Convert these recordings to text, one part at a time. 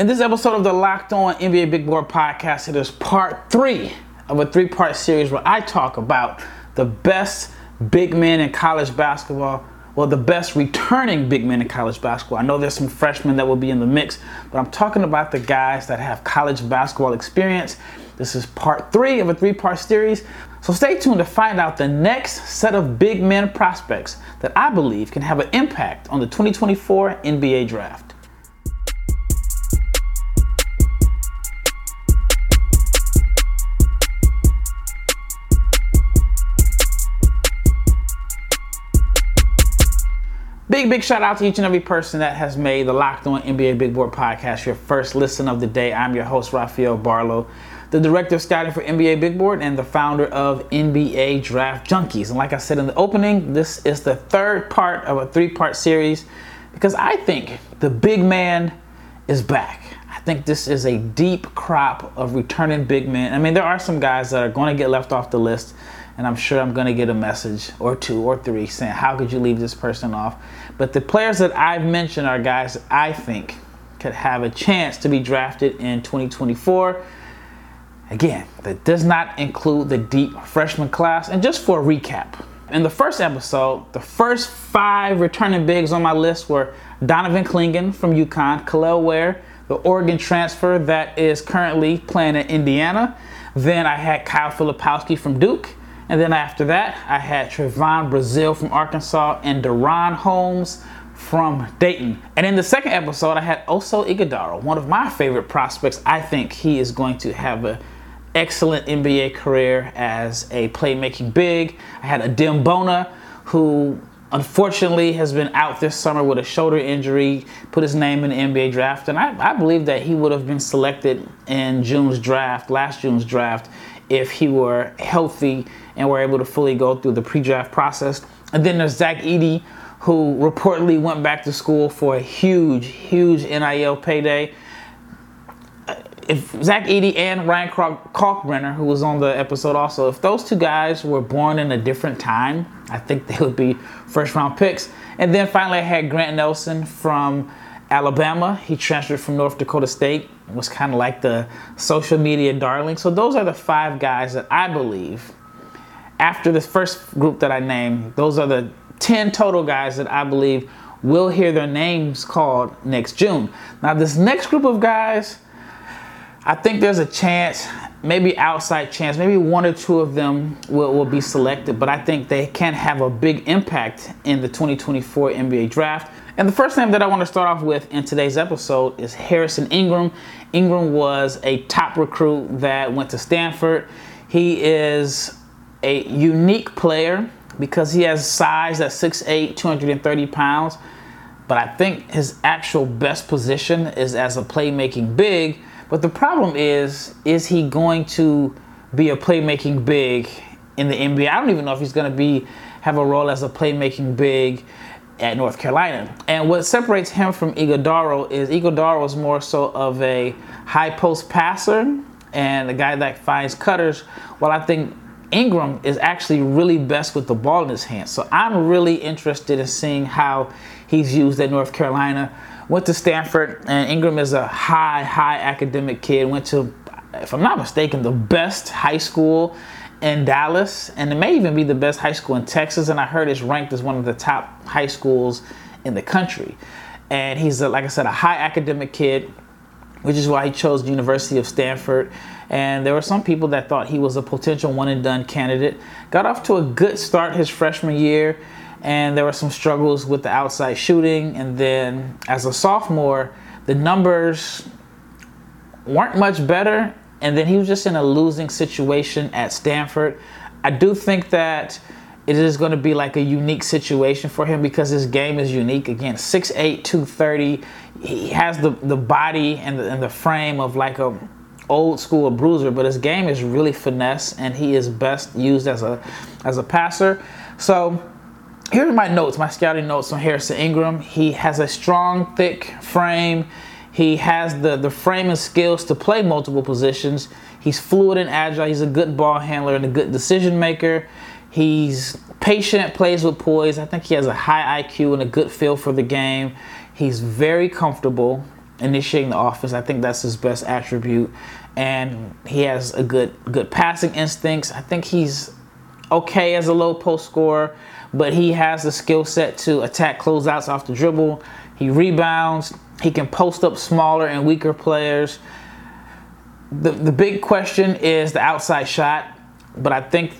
In this episode of the Locked On NBA Big Board podcast, it is part three of a three part series where I talk about the best big men in college basketball. Well, the best returning big men in college basketball. I know there's some freshmen that will be in the mix, but I'm talking about the guys that have college basketball experience. This is part three of a three part series. So stay tuned to find out the next set of big men prospects that I believe can have an impact on the 2024 NBA draft. Big, big shout out to each and every person that has made the Locked On NBA Big Board podcast your first listen of the day. I'm your host, Rafael Barlowe, the director of scouting for NBA Big Board and the founder of NBA Draft Junkies. And like I said in the opening, this is the third part of a three part series because I think the big man is back. I think this is a deep crop of returning big men. I mean, there are some guys that are going to get left off the list and I'm sure I'm going to get a message or two or three saying, How could you leave this person off? But the players that I've mentioned are guys I think could have a chance to be drafted in 2024. Again, that does not include the deep freshman class. And just for a recap, in the first episode, the first five returning bigs on my list were Donovan Clingan from UConn, Kel'el Ware, the Oregon transfer that is currently playing in Indiana. Then I had Kyle Filipowski from Duke. And then after that, I had Trevon Brazile from Arkansas and DaRon Holmes from Dayton. And in the second episode, I had Oso Ighodaro, one of my favorite prospects. I think he is going to have an excellent NBA career as a playmaking big. I had Adem Bona, who unfortunately has been out this summer with a shoulder injury, put his name in the NBA draft. And I, I believe that he would have been selected in June's draft, last June's draft, if he were healthy and were able to fully go through the pre-draft process. And then there's Zach Edey, who reportedly went back to school for a huge, huge NIL payday. Uh, if Zach Edey and Ryan Kalkbrenner, who was on the episode also, if those two guys were born in a different time, I think they would be first round picks. And then finally, I had Grant Nelson from Alabama. He transferred from North Dakota State, was kind of like the social media darling. So those are the five guys that I believe after this first group that I named, those are the 10 total guys that I believe will hear their names called next June. Now, this next group of guys, I think there's a chance, maybe outside chance, maybe one or two of them will, will be selected, but I think they can have a big impact in the 2024 NBA draft. And the first name that I want to start off with in today's episode is Harrison Ingram. Ingram was a top recruit that went to Stanford. He is a unique player because he has size at 6'8, 230 pounds. But I think his actual best position is as a playmaking big. But the problem is, is he going to be a playmaking big in the NBA? I don't even know if he's going to be have a role as a playmaking big at North Carolina. And what separates him from Ighodaro is Ighodaro is more so of a high post passer and a guy that finds cutters. While I think Ingram is actually really best with the ball in his hands. So I'm really interested in seeing how he's used at North Carolina. Went to Stanford, and Ingram is a high, high academic kid. Went to, if I'm not mistaken, the best high school in Dallas, and it may even be the best high school in Texas. And I heard it's ranked as one of the top high schools in the country. And he's, a, like I said, a high academic kid, which is why he chose the University of Stanford. And there were some people that thought he was a potential one and done candidate. Got off to a good start his freshman year, and there were some struggles with the outside shooting. And then as a sophomore, the numbers weren't much better. And then he was just in a losing situation at Stanford. I do think that it is going to be like a unique situation for him because his game is unique. Again, 6'8, 230. He has the, the body and the, and the frame of like a old school bruiser, but his game is really finesse, and he is best used as a as a passer. So here's my notes, my scouting notes on Harrison Ingram. He has a strong, thick frame. He has the the frame and skills to play multiple positions. He's fluid and agile. He's a good ball handler and a good decision maker. He's patient, plays with poise. I think he has a high IQ and a good feel for the game. He's very comfortable initiating the offense. I think that's his best attribute, and he has a good good passing instincts. I think he's okay as a low post scorer, but he has the skill set to attack closeouts off the dribble. He rebounds. He can post up smaller and weaker players. The the big question is the outside shot, but I think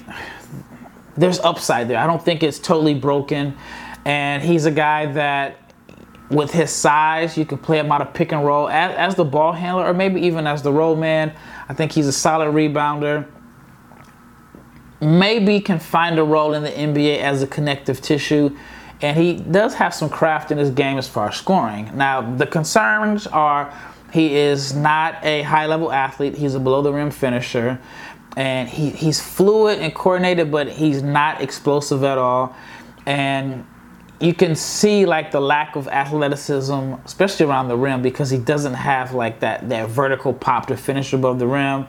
there's upside there. I don't think it's totally broken. And he's a guy that with his size, you can play him out of pick and roll as, as the ball handler or maybe even as the roll man. I think he's a solid rebounder. Maybe can find a role in the NBA as a connective tissue. And he does have some craft in his game as far as scoring. Now, the concerns are he is not a high level athlete, he's a below the rim finisher. And he, he's fluid and coordinated, but he's not explosive at all. And you can see like the lack of athleticism, especially around the rim, because he doesn't have like that that vertical pop to finish above the rim.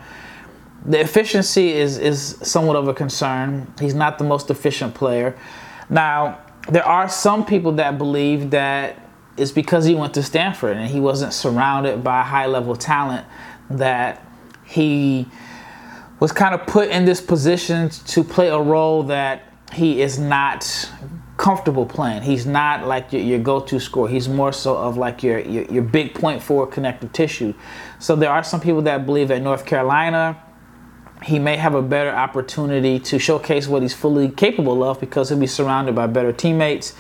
The efficiency is is somewhat of a concern. He's not the most efficient player. Now, there are some people that believe that it's because he went to Stanford and he wasn't surrounded by high level talent that he was kind of put in this position to play a role that he is not comfortable playing. He's not like your, your go-to scorer. He's more so of like your, your, your big point forward connective tissue. So there are some people that believe at North Carolina he may have a better opportunity to showcase what he's fully capable of because he'll be surrounded by better teammates.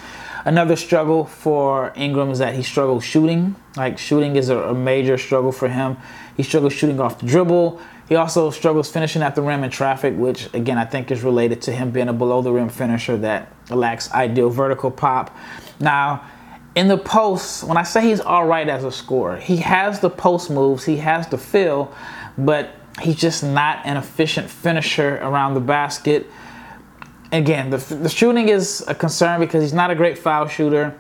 Another struggle for Ingram is that he struggles shooting. Like shooting is a, a major struggle for him. He struggles shooting off the dribble. He also struggles finishing at the rim in traffic, which again I think is related to him being a below the rim finisher that lacks ideal vertical pop. Now, in the post, when I say he's all right as a scorer, he has the post moves, he has the feel, but he's just not an efficient finisher around the basket. Again, the, the shooting is a concern because he's not a great foul shooter.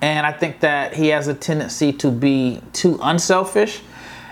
And I think that he has a tendency to be too unselfish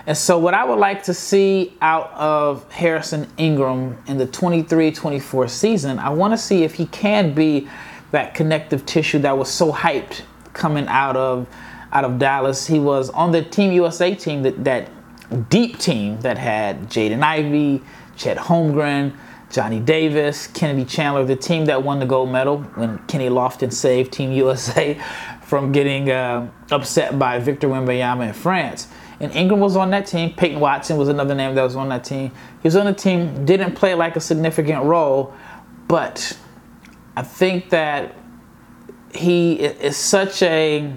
and so, what I would like to see out of Harrison Ingram in the 23 24 season, I want to see if he can be that connective tissue that was so hyped coming out of out of Dallas. He was on the Team USA team, that, that deep team that had Jaden Ivey, Chet Holmgren, Johnny Davis, Kennedy Chandler, the team that won the gold medal when Kenny Lofton saved Team USA from getting uh, upset by Victor Wembanyama in France and Ingram was on that team. Peyton Watson was another name that was on that team. He was on the team, didn't play like a significant role, but I think that he is such a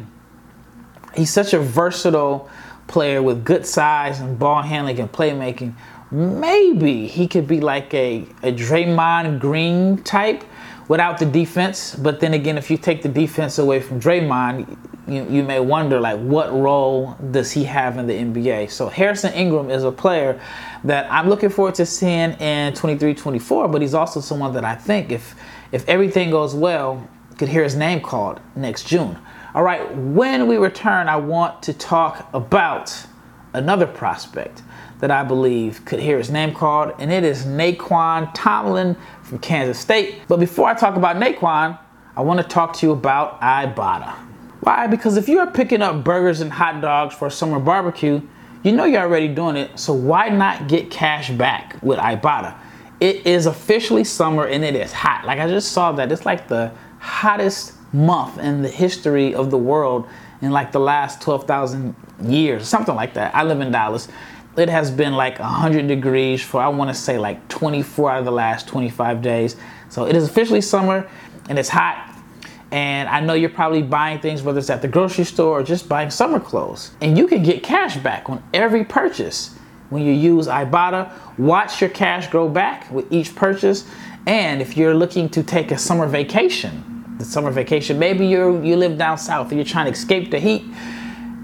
he's such a versatile player with good size and ball handling and playmaking. Maybe he could be like a, a Draymond Green type without the defense. But then again, if you take the defense away from Draymond, you, you may wonder like what role does he have in the NBA? So Harrison Ingram is a player that I'm looking forward to seeing in 23-24, but he's also someone that I think if if everything goes well, could hear his name called next June. All right, when we return, I want to talk about another prospect that I believe could hear his name called, and it is Nae'Qwan Tomlin from Kansas State. But before I talk about Nae'Qwan, I want to talk to you about Ibotta. Why? Because if you're picking up burgers and hot dogs for a summer barbecue, you know you're already doing it, so why not get cash back with Ibotta? It is officially summer and it is hot. Like I just saw that. It's like the hottest month in the history of the world in like the last 12,000 years, something like that. I live in Dallas it has been like 100 degrees for I want to say like 24 out of the last 25 days. So it is officially summer and it's hot. And I know you're probably buying things, whether it's at the grocery store or just buying summer clothes. And you can get cash back on every purchase when you use Ibotta. Watch your cash grow back with each purchase. And if you're looking to take a summer vacation, the summer vacation, maybe you you live down south and you're trying to escape the heat,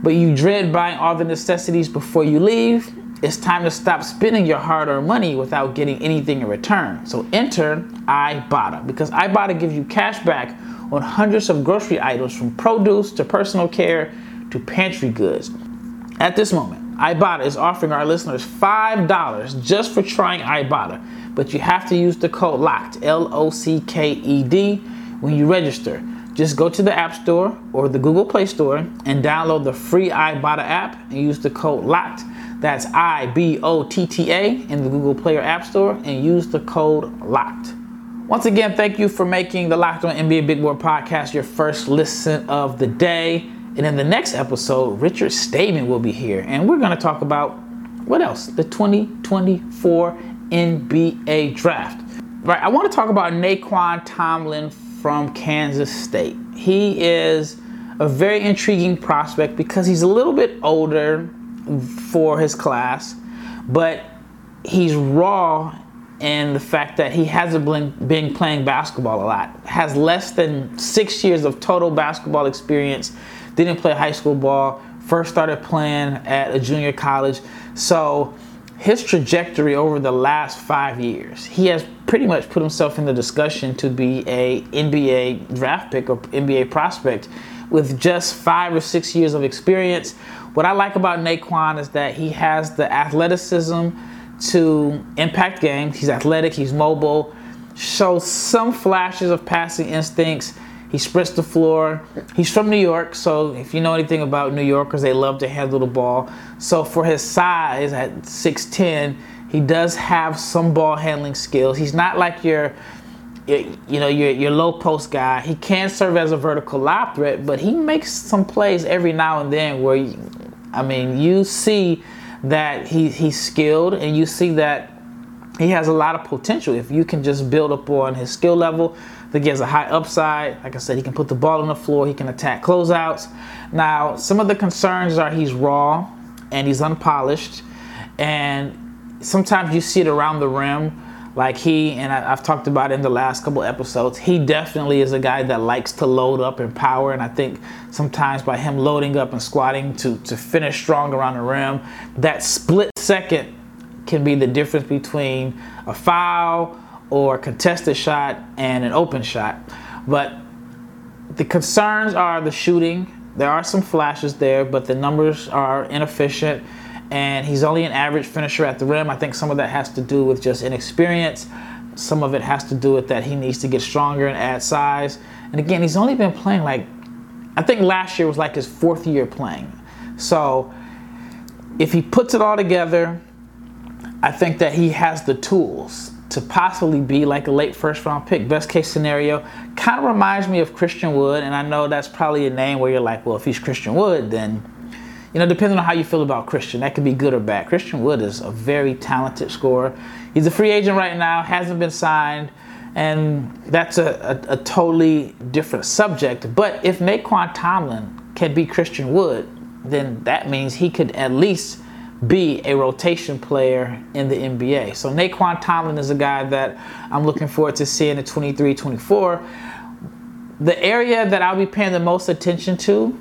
but you dread buying all the necessities before you leave it's time to stop spending your hard earned money without getting anything in return. So enter Ibotta because Ibotta gives you cash back on hundreds of grocery items from produce to personal care to pantry goods. At this moment, Ibotta is offering our listeners $5 just for trying Ibotta, but you have to use the code LOCKED, L O C K E D, when you register. just go to the App Store or the Google Play Store and download the free Ibotta app and use the code LOCKED. That's I B O T T A in the Google Play or App Store and use the code LOCKED. Once again, thank you for making the Locked On NBA Big Board podcast your first listen of the day. And in the next episode, Richard Stayman will be here, and we're going to talk about what else? The 2024 NBA Draft. Right, I want to talk about Nae'Qwan Tomlin from Kansas State. He is a very intriguing prospect because he's a little bit older for his class, but he's raw in the fact that he hasn't been, playing basketball a lot, has less than six years of total basketball experience, didn't play high school ball, first started playing at a junior college. So his trajectory over the last five years, he has pretty much put himself in the discussion to be a NBA draft pick or NBA prospect with just five or six years of experience. What I like about Nae'Qwan is that he has the athleticism to impact games. He's athletic, he's mobile, shows some flashes of passing instincts he sprints the floor. He's from New York, so if you know anything about New Yorkers, they love to handle the ball. So for his size at 6'10, he does have some ball handling skills. He's not like your you know your your low post guy. He can serve as a vertical lob threat, but he makes some plays every now and then where you, I mean, you see that he he's skilled and you see that he has a lot of potential if you can just build up on his skill level think he has a high upside. Like I said, he can put the ball on the floor. He can attack closeouts. Now, some of the concerns are he's raw and he's unpolished, and sometimes you see it around the rim. Like he and I, have talked about in the last couple episodes, he definitely is a guy that likes to load up and power. And I think sometimes by him loading up and squatting to to finish strong around the rim, that split second can be the difference between a foul or a contested shot and an open shot. But the concerns are the shooting. There are some flashes there, but the numbers are inefficient. And he's only an average finisher at the rim. I think some of that has to do with just inexperience. Some of it has to do with that he needs to get stronger and add size. And again, he's only been playing like, I think last year was like his fourth year playing. So if he puts it all together, I think that he has the tools to possibly be like a late first round pick. Best case scenario kind of reminds me of Christian Wood, and I know that's probably a name where you're like, well, if he's Christian Wood, then you know, depending on how you feel about Christian, that could be good or bad. Christian Wood is a very talented scorer. He's a free agent right now, hasn't been signed, and that's a, a, a totally different subject. But if Nae'Qwan Tomlin can be Christian Wood, then that means he could at least be a rotation player in the NBA. So Nae'Qwan Tomlin is a guy that I'm looking forward to seeing at 23 24. The area that I'll be paying the most attention to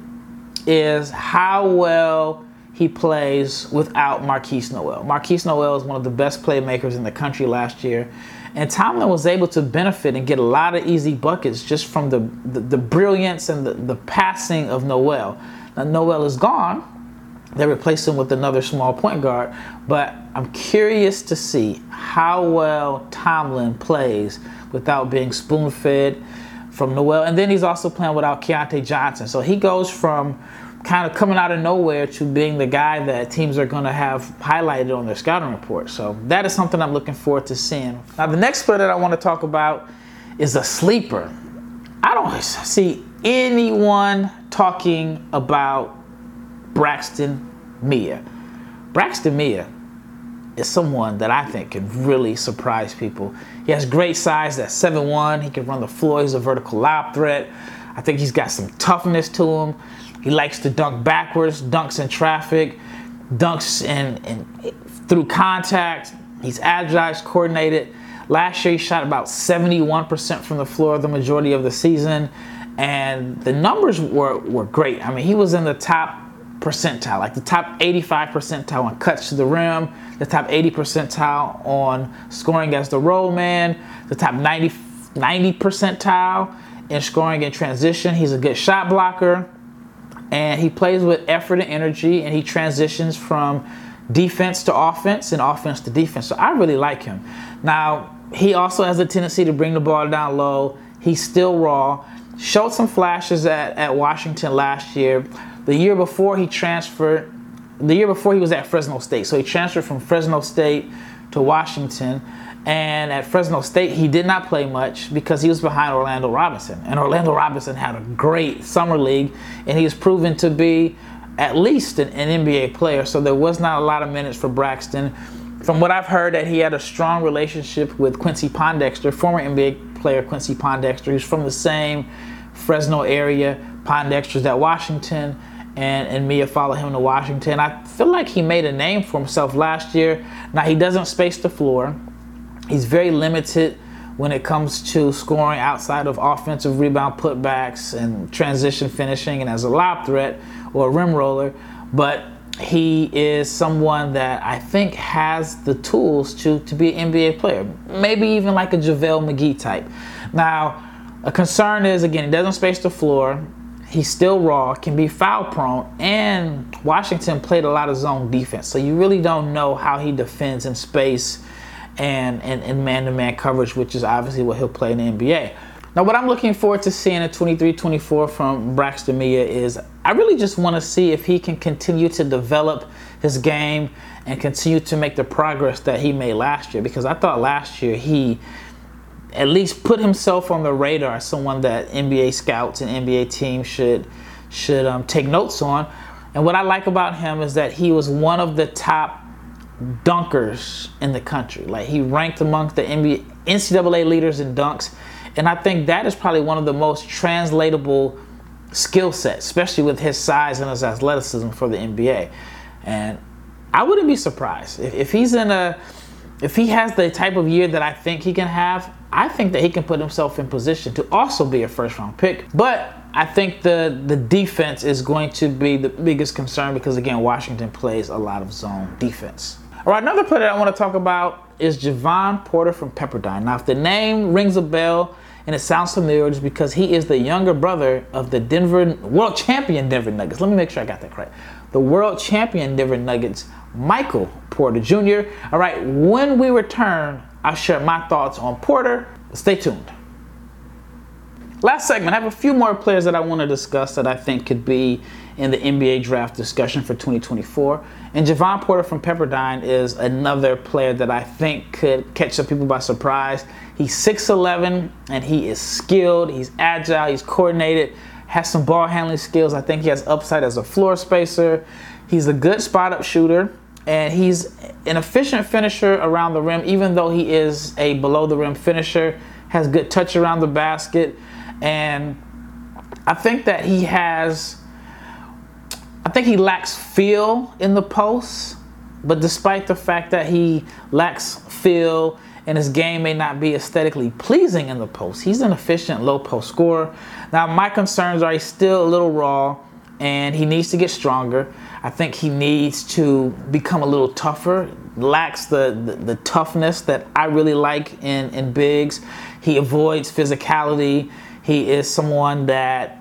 is how well he plays without Markquis Nowell. Markquis Nowell is one of the best playmakers in the country last year. And Tomlin was able to benefit and get a lot of easy buckets just from the, the, the brilliance and the, the passing of Nowell. Now, Nowell is gone, they replaced him with another small point guard. But I'm curious to see how well Tomlin plays without being spoon fed from Nowell. And then he's also playing without Keyontae Johnson. So he goes from kind of coming out of nowhere to being the guy that teams are going to have highlighted on their scouting report. So that is something I'm looking forward to seeing. Now, the next player that I want to talk about is a sleeper. I don't see anyone talking about Braxton Meah. Braxton Meah is someone that I think can really surprise people. He has great size at 7'1. He can run the floor. He's a vertical lob threat. I think he's got some toughness to him. He likes to dunk backwards, dunks in traffic, dunks in, in through contact. He's agile, he's coordinated. Last year he shot about 71% from the floor the majority of the season. And the numbers were, were great. I mean, he was in the top percentile, like the top 85 percentile on cuts to the rim, the top 80 percentile on scoring as the roll man, the top 90, 90 percentile in scoring in transition. He's a good shot blocker, and he plays with effort and energy, and he transitions from defense to offense and offense to defense. So I really like him. Now, he also has a tendency to bring the ball down low. He's still raw showed some flashes at, at Washington last year. The year before he transferred, the year before he was at Fresno State. So he transferred from Fresno State to Washington. And at Fresno State, he did not play much because he was behind Orlando Robinson. And Orlando Robinson had a great summer league, and he was proven to be at least an, an NBA player. So there was not a lot of minutes for Braxton. From what I've heard, that he had a strong relationship with Quincy Pondexter, former NBA player Quincy Pondexter. He's from the same Fresno area. Pondexter's at Washington, and, and Meah followed him to Washington. I feel like he made a name for himself last year. Now, he doesn't space the floor, he's very limited when it comes to scoring outside of offensive rebound putbacks and transition finishing and as a lob threat or a rim roller. But he is someone that I think has the tools to, to be an NBA player. Maybe even like a JaVale McGee type. Now, a concern is again, he doesn't space the floor. He's still raw, can be foul prone, and Washington played a lot of zone defense. So you really don't know how he defends in space and and man-to-man coverage, which is obviously what he'll play in the NBA. Now, what I'm looking forward to seeing at 23-24 from Braxton Meah is I really just want to see if he can continue to develop his game and continue to make the progress that he made last year. Because I thought last year he at least put himself on the radar, someone that NBA scouts and NBA teams should should um, take notes on. And what I like about him is that he was one of the top dunkers in the country. Like he ranked amongst the NBA, NCAA leaders in dunks. And I think that is probably one of the most translatable skill sets, especially with his size and his athleticism for the NBA. And I wouldn't be surprised if, if he's in a if he has the type of year that I think he can have, I think that he can put himself in position to also be a first round pick. But I think the the defense is going to be the biggest concern because again, Washington plays a lot of zone defense. All right, another player I want to talk about is Jevon Porter from Pepperdine. Now, if the name rings a bell, and it sounds familiar just because he is the younger brother of the Denver world champion Denver Nuggets. Let me make sure I got that correct. The world champion Denver Nuggets, Michael Porter Jr. All right, when we return, I'll share my thoughts on Porter. Stay tuned. Last segment, I have a few more players that I want to discuss that I think could be in the NBA draft discussion for 2024. And Jevon Porter from Pepperdine is another player that I think could catch some people by surprise. He's 6'11 and he is skilled, he's agile, he's coordinated, has some ball handling skills. I think he has upside as a floor spacer. He's a good spot up shooter and he's an efficient finisher around the rim, even though he is a below the rim finisher, has good touch around the basket. And I think that he has, I think he lacks feel in the post, but despite the fact that he lacks feel and his game may not be aesthetically pleasing in the post, he's an efficient low post scorer. Now, my concerns are he's still a little raw and he needs to get stronger. I think he needs to become a little tougher, lacks the, the, the toughness that I really like in, in bigs. He avoids physicality he is someone that,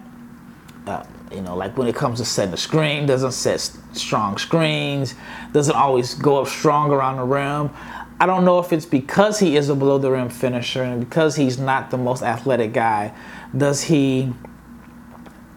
uh, you know, like when it comes to setting the screen, doesn't set strong screens, doesn't always go up strong around the rim. I don't know if it's because he is a below the rim finisher and because he's not the most athletic guy, does he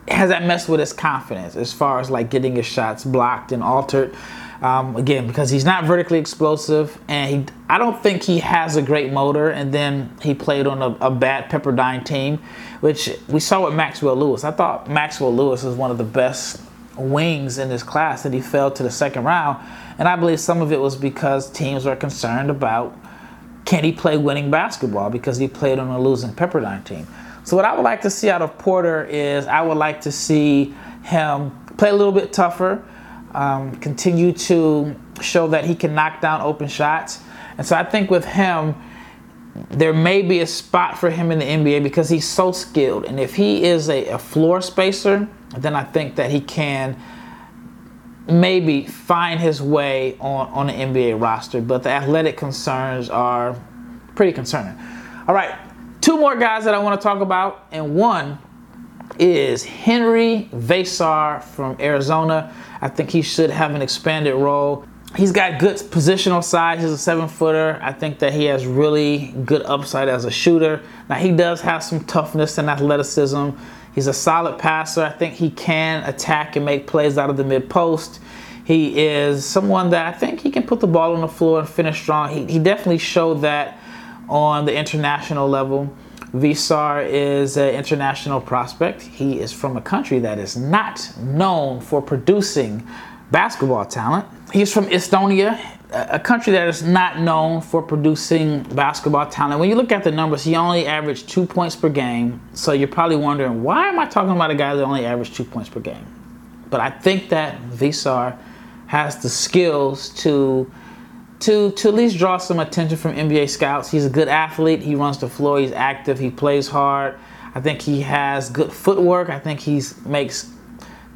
has that messed with his confidence as far as like getting his shots blocked and altered? Um, again, because he's not vertically explosive, and he, I don't think he has a great motor. And then he played on a, a bad Pepperdine team, which we saw with Maxwell Lewis. I thought Maxwell Lewis was one of the best wings in this class, and he fell to the second round. And I believe some of it was because teams were concerned about can he play winning basketball because he played on a losing Pepperdine team. So what I would like to see out of Porter is I would like to see him play a little bit tougher um, continue to show that he can knock down open shots. And so I think with him, there may be a spot for him in the NBA because he's so skilled. And if he is a, a floor spacer, then I think that he can maybe find his way on, on the NBA roster. But the athletic concerns are pretty concerning. All right, two more guys that I want to talk about, and one is Henry Veesaar from Arizona. I think he should have an expanded role. he's got good positional size. He's a seven footer. I think that he has really good upside as a shooter. Now, he does have some toughness and athleticism. He's a solid passer. I think he can attack and make plays out of the mid post. He is someone that I think he can put the ball on the floor and finish strong. He, he definitely showed that on the international level. Veesaar is an international prospect. He is from a country that is not known for producing basketball talent. He's from Estonia, a country that is not known for producing basketball talent. When you look at the numbers, he only averaged two points per game. So you're probably wondering, why am I talking about a guy that only averaged two points per game? But I think that Veesaar has the skills to to to at least draw some attention from NBA scouts. He's a good athlete. He runs the floor. He's active. He plays hard. I think he has good footwork. I think he makes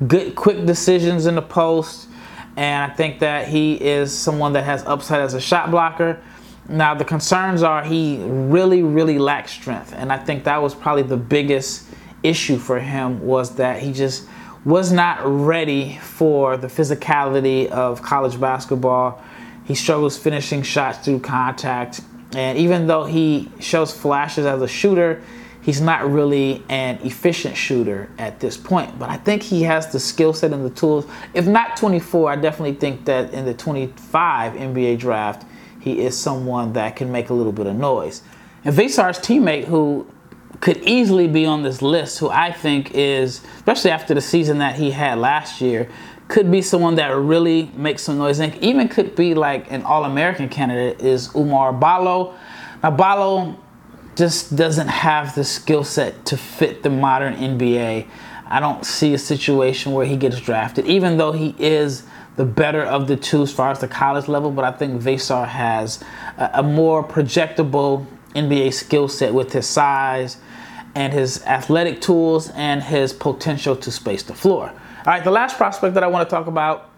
good quick decisions in the post. And I think that he is someone that has upside as a shot blocker. Now the concerns are he really, really lacks strength. And I think that was probably the biggest issue for him was that he just was not ready for the physicality of college basketball. He struggles finishing shots through contact. And even though he shows flashes as a shooter, he's not really an efficient shooter at this point. But I think he has the skill set and the tools. If not 24, I definitely think that in the 25 NBA draft, he is someone that can make a little bit of noise. And Veesaar's teammate, who could easily be on this list, who I think is, especially after the season that he had last year, could be someone that really makes some noise and even could be like an All American candidate is Oumar Ballo Now, Ballo just doesn't have the skill set to fit the modern NBA. I don't see a situation where he gets drafted, even though he is the better of the two as far as the college level. But I think Veesaar has a, a more projectable NBA skill set with his size and his athletic tools and his potential to space the floor. All right, the last prospect that I want to talk about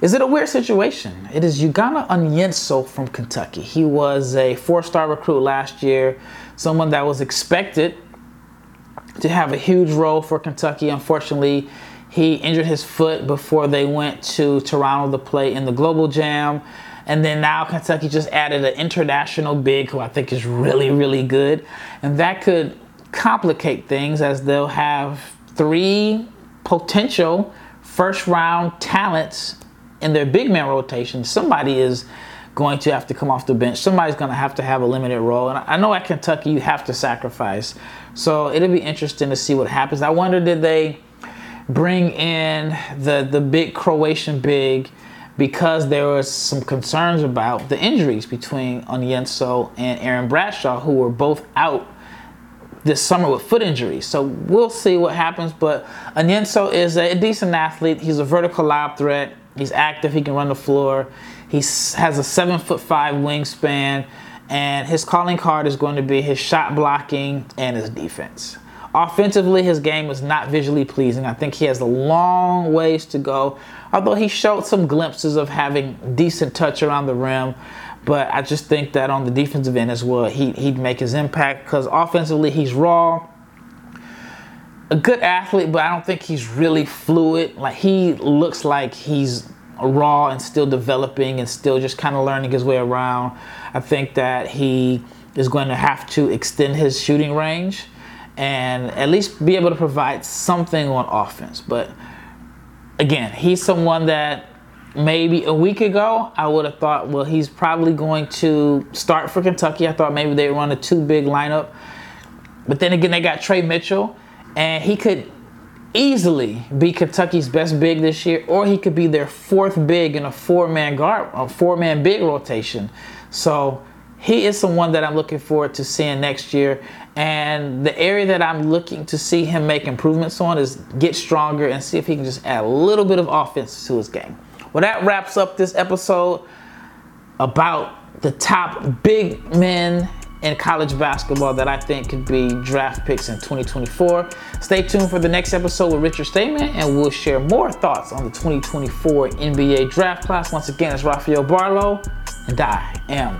is it a weird situation? It is Ugonna Onyenso from Kentucky. He was a four-star recruit last year, someone that was expected to have a huge role for Kentucky. Unfortunately, he injured his foot before they went to Toronto to play in the Global Jam. And then now Kentucky just added an international big who I think is really, really good. And that could complicate things as they'll have three potential first round talents in their big man rotation, somebody is going to have to come off the bench. Somebody's going to have to have a limited role. And I know at Kentucky you have to sacrifice. So it'll be interesting to see what happens. I wonder did they bring in the the big Croatian big because there was some concerns about the injuries between Onyenso and Aaron Bradshaw who were both out this summer with foot injuries. So we'll see what happens. But Onyenso is a decent athlete. He's a vertical lob threat. He's active. He can run the floor. He has a seven foot five wingspan, and his calling card is going to be his shot blocking and his defense. Offensively, his game is not visually pleasing. I think he has a long ways to go. Although he showed some glimpses of having decent touch around the rim, but I just think that on the defensive end as well, he, he'd make his impact because offensively he's raw a good athlete, but I don't think he's really fluid. Like he looks like he's raw and still developing and still just kind of learning his way around. I think that he is going to have to extend his shooting range and at least be able to provide something on offense. But again, he's someone that maybe a week ago I would have thought, well, he's probably going to start for Kentucky. I thought maybe they'd run a two big lineup. But then again, they got Tre Mitchell and he could easily be Kentucky's best big this year, or he could be their fourth big in a four-man guard, a four-man big rotation. So he is someone that I'm looking forward to seeing next year. And the area that I'm looking to see him make improvements on is get stronger and see if he can just add a little bit of offense to his game. Well, that wraps up this episode about the top big men in college basketball that I think could be draft picks in 2024. Stay tuned for the next episode with Richard Stayman, and we'll share more thoughts on the 2024 NBA draft class. Once again, it's Rafael Barlowe, and I am